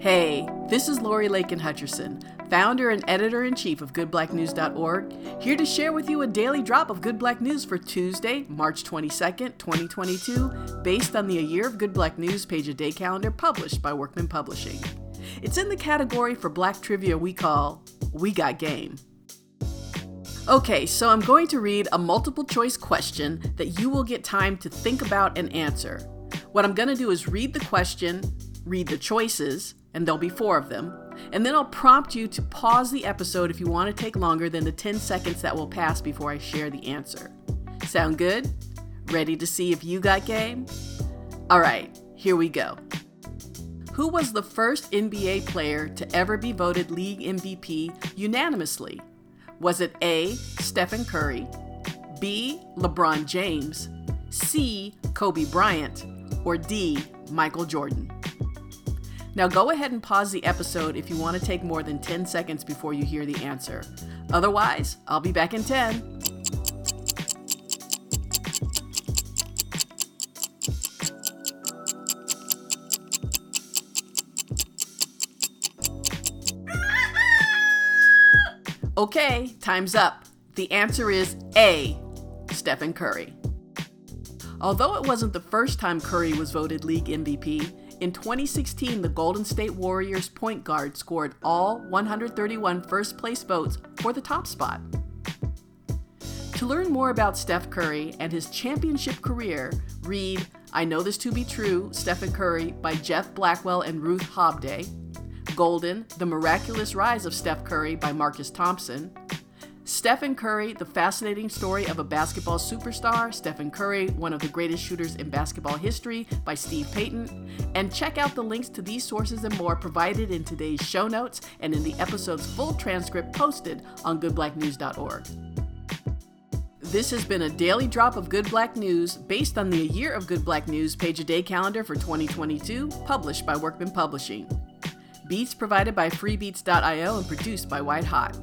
Hey, this is Lori Lakin Hutcherson, founder and editor in chief of GoodBlackNews.org, here to share with you a daily drop of Good Black News for Tuesday, March 22nd, 2022, based on the A Year of Good Black News page a day calendar published by Workman Publishing. It's in the category for black trivia we call We Got Game. Okay, so I'm going to read a multiple choice question that you will get time to think about and answer. What I'm going to do is read the question, read the choices, and there'll be four of them. And then I'll prompt you to pause the episode if you want to take longer than the 10 seconds that will pass before I share the answer. Sound good? Ready to see if you got game? All right, here we go. Who was the first NBA player to ever be voted league MVP unanimously? Was it A. Stephen Curry, B. LeBron James, C. Kobe Bryant, or D. Michael Jordan? Now go ahead and pause the episode if you want to take more than 10 seconds before you hear the answer. Otherwise, I'll be back in 10. Okay, time's up. The answer is A. Stephen Curry. Although it wasn't the first time Curry was voted league MVP, in 2016, the Golden State Warriors point guard scored all 131 first place votes for the top spot. To learn more about Steph Curry and his championship career, read I Know This to Be True Stephen Curry by Geoff Blackwell and Ruth Hobday, Golden The Miraculous Rise of Steph Curry by Marcus Thompson, Stephen Curry, The Fascinating Story of a Basketball Superstar, Stephen Curry, One of the Greatest Shooters in Basketball History by Steve Payton, and check out the links to these sources and more provided in today's show notes and in the episode's full transcript posted on goodblacknews.org. This has been a daily drop of Good Black News based on the A Year of Good Black News page a day calendar for 2022, published by Workman Publishing. Beats provided by freebeats.io and produced by White Hot.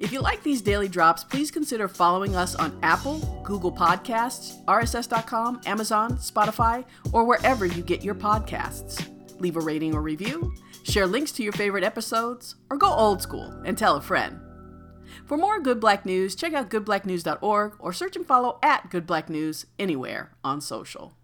If you like these daily drops, please consider following us on Apple, Google Podcasts, RSS.com, Amazon, Spotify, or wherever you get your podcasts. Leave a rating or review, share links to your favorite episodes, or go old school and tell a friend. For more Good Black News, check out goodblacknews.org or search and follow at Good Black News anywhere on social.